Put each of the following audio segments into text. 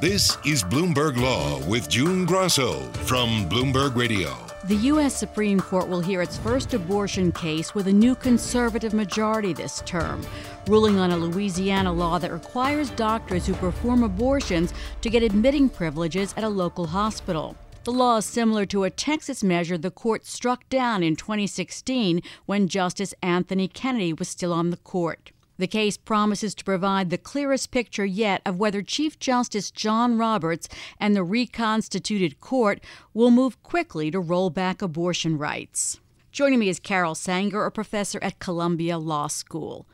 This is Bloomberg Law with June Grosso from Bloomberg Radio. The U.S. Supreme Court will hear its first abortion case with a new conservative majority this term, ruling on a Louisiana law that requires doctors who perform abortions to get admitting privileges at a local hospital. The law is similar to a Texas measure the court struck down in 2016 when Justice Anthony Kennedy was still on the court. The case promises to provide the clearest picture yet of whether Chief Justice John Roberts and the reconstituted court will move quickly to roll back abortion rights. Joining me is Carol Sanger, a professor at Columbia Law School.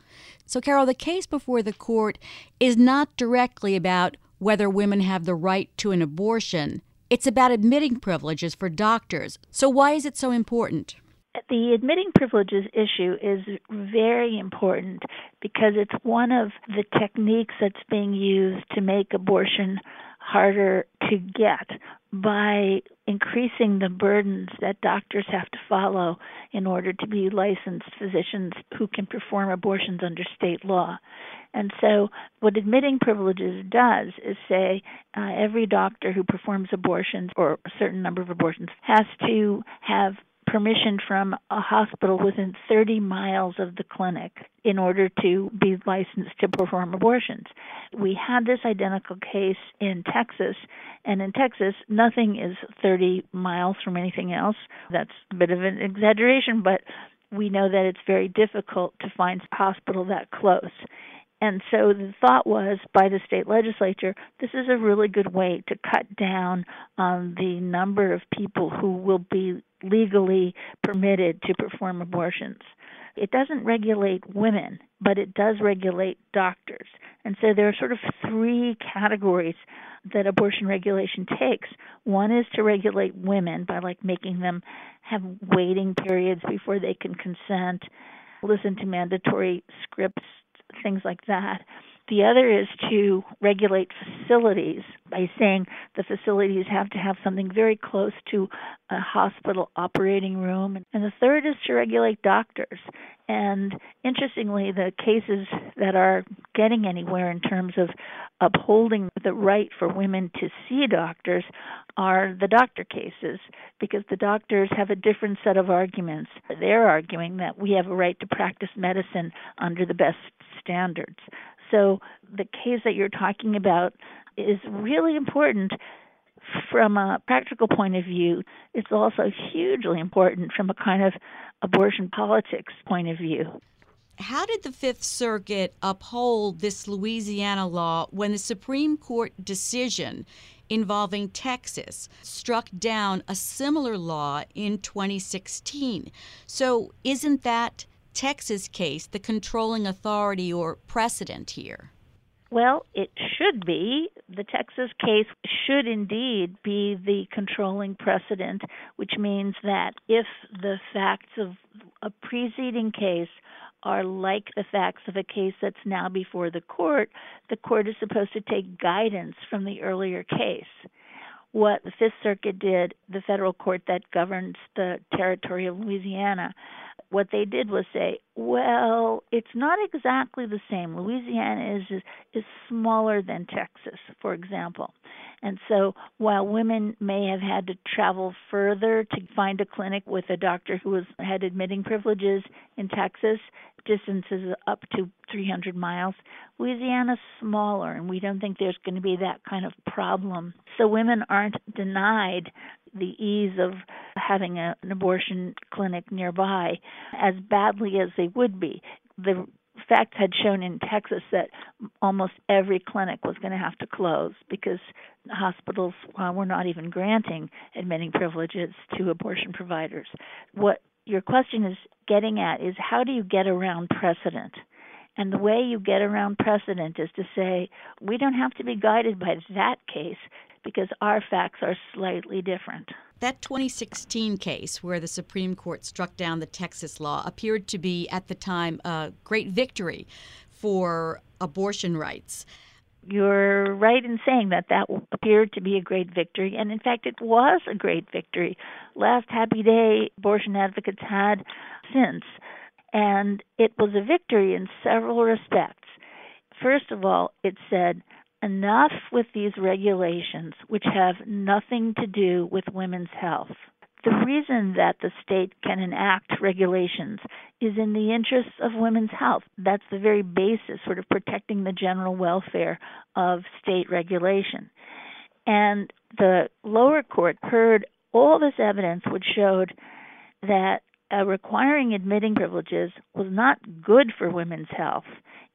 So, Carol, the case before the court is not directly about whether women have the right to an abortion. It's about admitting privileges for doctors. So, why is it so important? The admitting privileges issue is very important because it's one of the techniques that's being used to make abortion harder to get by increasing the burdens that doctors have to follow in order to be licensed physicians who can perform abortions under state law. And so, what admitting privileges does is say uh, every doctor who performs abortions or a certain number of abortions has to have permission from a hospital within 30 miles of the clinic in order to be licensed to perform abortions. We had this identical case in Texas, and in Texas, nothing is 30 miles from anything else. That's a bit of an exaggeration, but we know that it's very difficult to find a hospital that close. And so the thought was by the state legislature, this is a really good way to cut down on the number of people who will be legally permitted to perform abortions. It doesn't regulate women, but it does regulate doctors. And so there are sort of three categories that abortion regulation takes. One is to regulate women by like making them have waiting periods before they can consent, listen to mandatory scripts things like that. The other is to regulate facilities by saying the facilities have to have something very close to a hospital operating room. And the third is to regulate doctors. And interestingly, the cases that are getting anywhere in terms of upholding the right for women to see doctors are the doctor cases because the doctors have a different set of arguments. They're arguing that we have a right to practice medicine under the best standards. So the case that you're talking about is really important from a practical point of view. It's also hugely important from a kind of abortion politics point of view. How did the Fifth Circuit uphold this Louisiana law when the Supreme Court decision involving Texas struck down a similar law in 2016? So, isn't that Texas case the controlling authority or precedent here? Well, it should be. The Texas case should indeed be the controlling precedent, which means that if the facts of a preceding case are like the facts of a case that's now before the court, the court is supposed to take guidance from the earlier case. What the Fifth Circuit did, the federal court that governs the territory of Louisiana, what they did was say, well, it's not exactly the same. Louisiana is is smaller than Texas, for example. And so while women may have had to travel further to find a clinic with a doctor who was had admitting privileges in Texas, distances up to 300 miles, Louisiana's smaller and we don't think there's going to be that kind of problem. So women aren't denied the ease of having a, an abortion clinic nearby as badly as they would be. The facts had shown in Texas that almost every clinic was going to have to close because hospitals uh, were not even granting admitting privileges to abortion providers. What your question is getting at is how do you get around precedent? And the way you get around precedent is to say, we don't have to be guided by that case because our facts are slightly different. That 2016 case where the Supreme Court struck down the Texas law appeared to be, at the time, a great victory for abortion rights. You're right in saying that that appeared to be a great victory, and in fact, it was a great victory. Last happy day abortion advocates had since, and it was a victory in several respects. First of all, it said enough with these regulations which have nothing to do with women's health. The reason that the state can enact regulations is in the interests of women's health. That's the very basis, sort of protecting the general welfare of state regulation. And the lower court heard all this evidence which showed that uh, requiring admitting privileges was not good for women's health.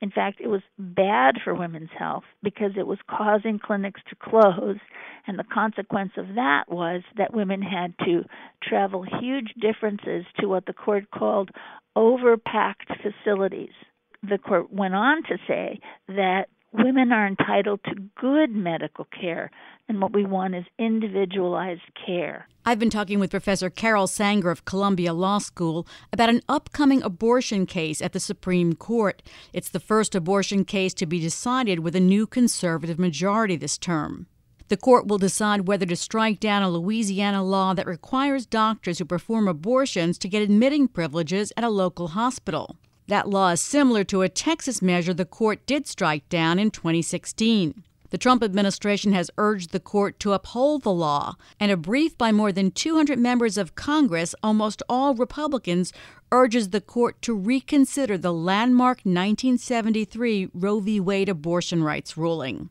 In fact, it was bad for women's health because it was causing clinics to close, and the consequence of that was that women had to travel huge differences to what the court called overpacked facilities. The court went on to say that women are entitled to good medical care, and what we want is individualized care. I've been talking with Professor Carol Sanger of Columbia Law School about an upcoming abortion case at the Supreme Court. It's the first abortion case to be decided with a new conservative majority this term. The court will decide whether to strike down a Louisiana law that requires doctors who perform abortions to get admitting privileges at a local hospital. That law is similar to a Texas measure the court did strike down in 2016. The Trump administration has urged the court to uphold the law, and a brief by more than 200 members of Congress, almost all Republicans, urges the court to reconsider the landmark 1973 Roe v. Wade abortion rights ruling.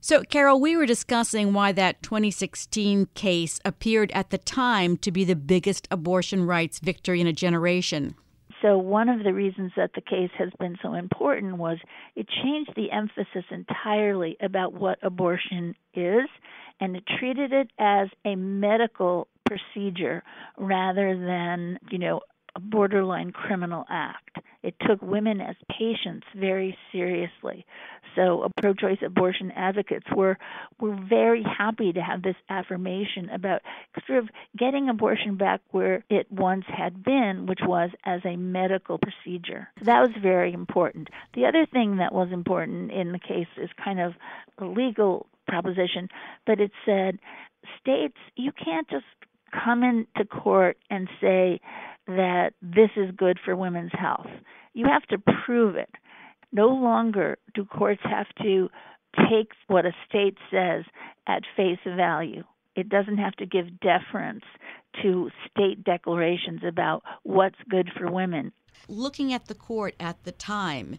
So, Carol, we were discussing why that 2016 case appeared at the time to be the biggest abortion rights victory in a generation. So, one of the reasons that the case has been so important was it changed the emphasis entirely about what abortion is, and it treated it as a medical procedure rather than, you know, a borderline criminal act. It took women as patients very seriously. So, uh, pro-choice abortion advocates were were very happy to have this affirmation about sort of getting abortion back where it once had been, which was as a medical procedure. So that was very important. The other thing that was important in the case is kind of a legal proposition, but it said states you can't just come into court and say that this is good for women's health. You have to prove it. No longer do courts have to take what a state says at face value. It doesn't have to give deference to state declarations about what's good for women. Looking at the court at the time,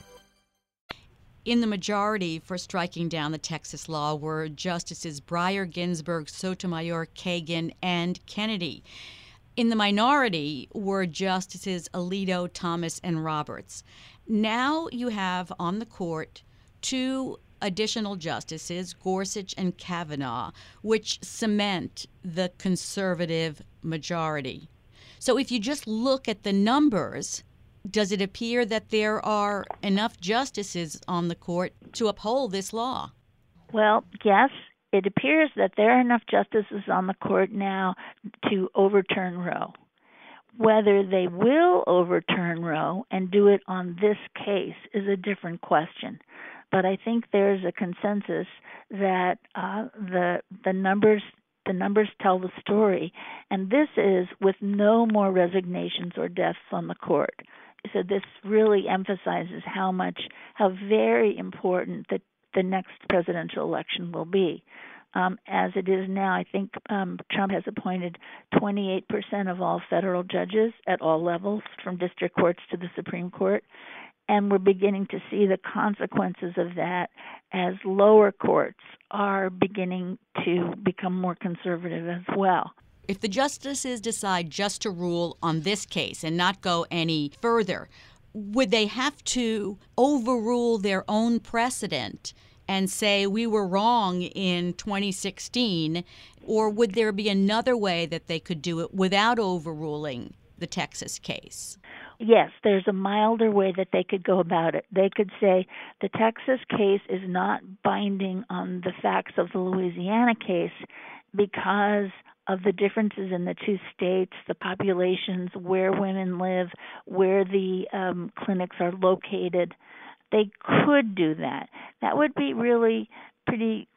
in the majority for striking down the Texas law were Justices Breyer, Ginsburg, Sotomayor, Kagan, and Kennedy. In the minority were Justices Alito, Thomas, and Roberts. Now you have on the court two additional justices, Gorsuch and Kavanaugh, which cement the conservative majority. So if you just look at the numbers, does it appear that there are enough justices on the court to uphold this law? Well, yes, it appears that there are enough justices on the court now to overturn Roe. Whether they will overturn Roe and do it on this case is a different question. But I think there's a consensus that uh, the the numbers the numbers tell the story, and this is with no more resignations or deaths on the court so this really emphasizes how much how very important that the next presidential election will be. Um, as it is now, I think um, Trump has appointed 28% of all federal judges at all levels, from district courts to the Supreme Court. And we're beginning to see the consequences of that as lower courts are beginning to become more conservative as well. If the justices decide just to rule on this case and not go any further, would they have to overrule their own precedent and say we were wrong in 2016? Or would there be another way that they could do it without overruling the Texas case? Yes, there's a milder way that they could go about it. They could say the Texas case is not binding on the facts of the Louisiana case because of the differences in the two states, the populations, where women live, where the um, clinics are located. They could do that. That would be really pretty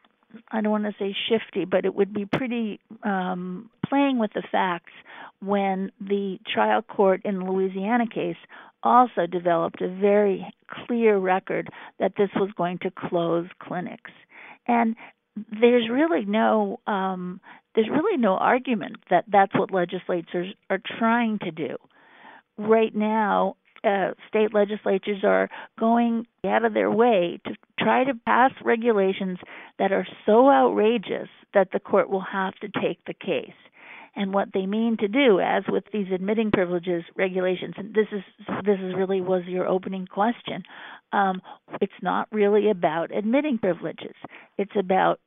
I don't want to say shifty, but it would be pretty um, playing with the facts when the trial court in the Louisiana case also developed a very clear record that this was going to close clinics. And there's really no um, there's really no argument that that's what legislatures are trying to do. Right now, uh, state legislatures are going out of their way to try to pass regulations that are so outrageous that the court will have to take the case. And what they mean to do, as with these admitting privileges regulations, and this is this is really was your opening question. Um, it's not really about admitting privileges. It's about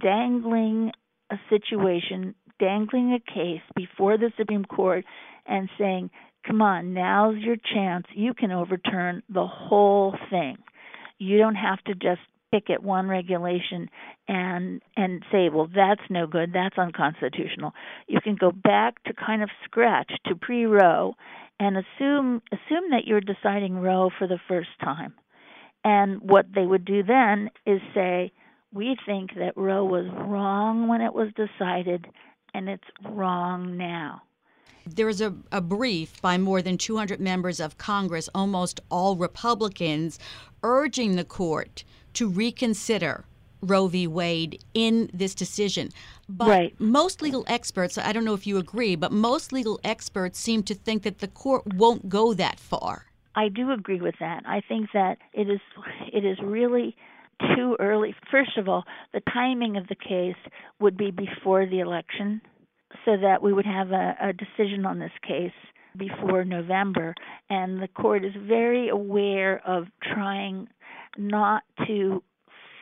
dangling a situation, dangling a case before the Supreme Court, and saying Come on, now's your chance. You can overturn the whole thing. You don't have to just pick at one regulation and and say, well, that's no good, that's unconstitutional. You can go back to kind of scratch to pre-Roe and assume assume that you're deciding Roe for the first time. And what they would do then is say, we think that Roe was wrong when it was decided and it's wrong now. There is a, a brief by more than 200 members of Congress, almost all Republicans, urging the court to reconsider Roe v. Wade in this decision. But right. most legal experts, I don't know if you agree, but most legal experts seem to think that the court won't go that far. I do agree with that. I think that it is it is really too early. First of all, the timing of the case would be before the election so that we would have a, a decision on this case before November. And the court is very aware of trying not to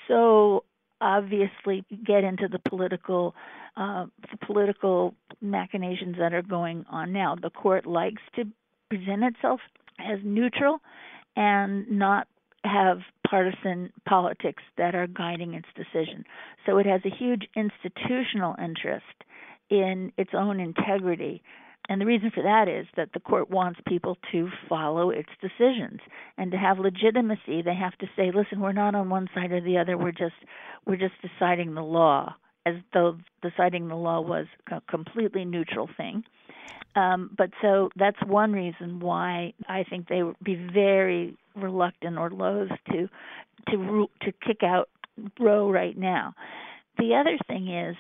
so obviously get into the political uh, the political machinations that are going on now. The court likes to present itself as neutral and not have partisan politics that are guiding its decision. So it has a huge institutional interest in its own integrity. And the reason for that is that the court wants people to follow its decisions and to have legitimacy. They have to say, "Listen, we're not on one side or the other. We're just we're just deciding the law." As though deciding the law was a completely neutral thing. Um, but so that's one reason why I think they would be very reluctant or loath to to to kick out Roe right now. The other thing is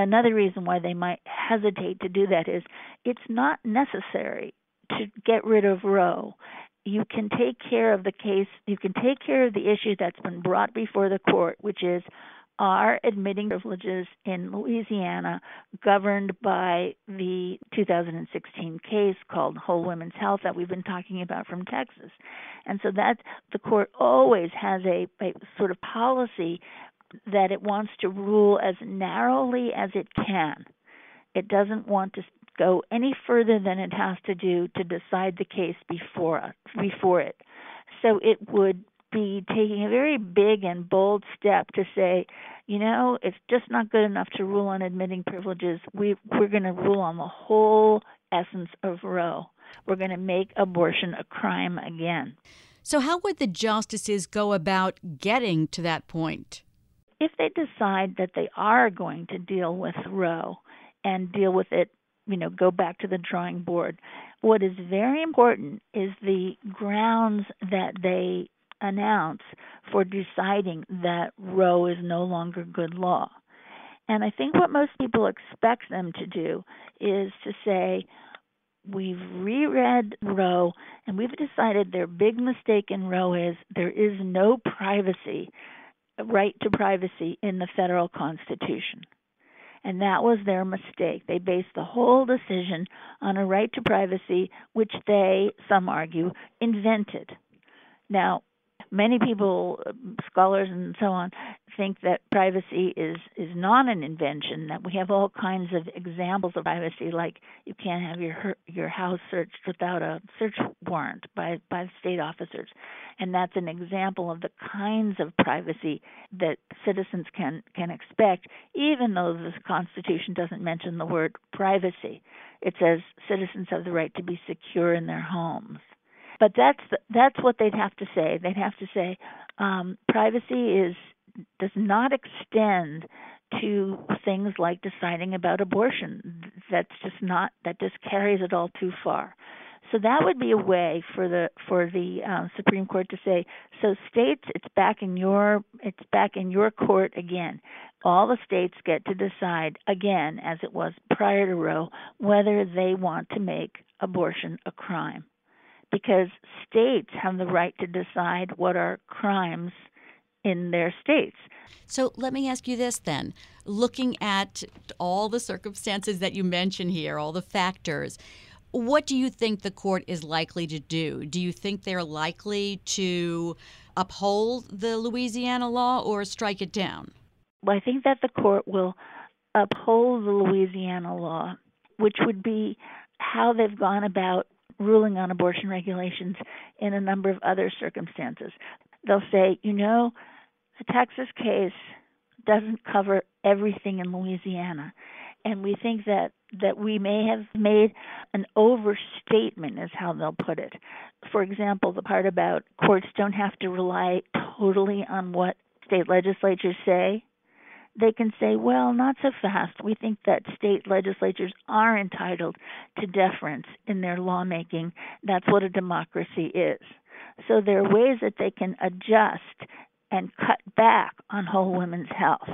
another reason why they might hesitate to do that is it's not necessary to get rid of Roe. You can take care of the case, you can take care of the issue that's been brought before the court, which is are admitting privileges in Louisiana governed by the 2016 case called Whole Women's Health that we've been talking about from Texas. And so that the court always has a, a sort of policy that it wants to rule as narrowly as it can. It doesn't want to go any further than it has to do to decide the case before before it. So it would be taking a very big and bold step to say, you know, it's just not good enough to rule on admitting privileges. We we're going to rule on the whole essence of Roe. We're going to make abortion a crime again. So how would the justices go about getting to that point? If they decide that they are going to deal with Roe and deal with it, you know, go back to the drawing board, what is very important is the grounds that they announce for deciding that Roe is no longer good law. And I think what most people expect them to do is to say, we've reread Roe and we've decided their big mistake in Roe is there is no privacy, right to privacy in the federal constitution. And that was their mistake. They based the whole decision on a right to privacy, which they, some argue, invented. Now, many people, scholars and so on, think that privacy is is not an invention. That we have all kinds of examples of privacy, like you can't have your your house searched without a search warrant by by state officers, and that's an example of the kinds of privacy that citizens can can expect, even though the Constitution doesn't mention the word privacy. It says citizens have the right to be secure in their homes. But that's that's what they'd have to say. They'd have to say um, privacy is does not extend to things like deciding about abortion. That's just not that just carries it all too far. So that would be a way for the for the uh, Supreme Court to say, so states, it's back in your it's back in your court again. All the states get to decide again, as it was prior to Roe, whether they want to make abortion a crime because states have the right to decide what are crimes in their states. So let me ask you this then. Looking at all the circumstances that you mention here, all the factors, what do you think the court is likely to do? Do you think they're likely to uphold the Louisiana law or strike it down? Well, I think that the court will uphold the Louisiana law, which would be how they've gone about ruling on abortion regulations in a number of other circumstances. They'll say, you know, the Texas case doesn't cover everything in Louisiana. And we think that, that we may have made an overstatement, is how they'll put it. For example, the part about courts don't have to rely totally on what state legislatures say they can say, well, not so fast. We think that state legislatures are entitled to deference in their lawmaking. That's what a democracy is. So there are ways that they can adjust and cut back on whole women's health.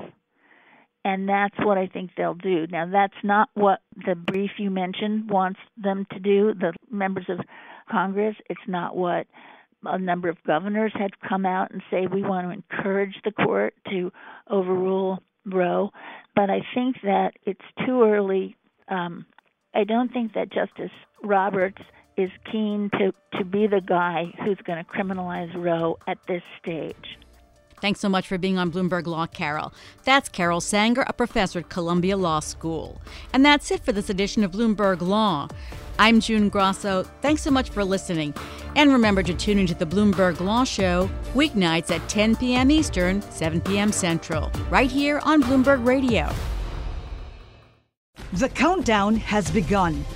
And that's what I think they'll do. Now, that's not what the brief you mentioned wants them to do, the members of Congress. It's not what a number of governors had come out and say we want to encourage the court to overrule Roe, but I think that it's too early. Um, I don't think that Justice Roberts is keen to, to be the guy who's going to criminalize Roe at this stage. Thanks so much for being on Bloomberg Law, Carol. That's Carol Sanger, a professor at Columbia Law School. And that's it for this edition of Bloomberg Law. I'm June Grosso. Thanks so much for listening. And remember to tune into the Bloomberg Law Show weeknights at 10 p.m. Eastern, 7 p.m. Central, right here on Bloomberg Radio. The countdown has begun.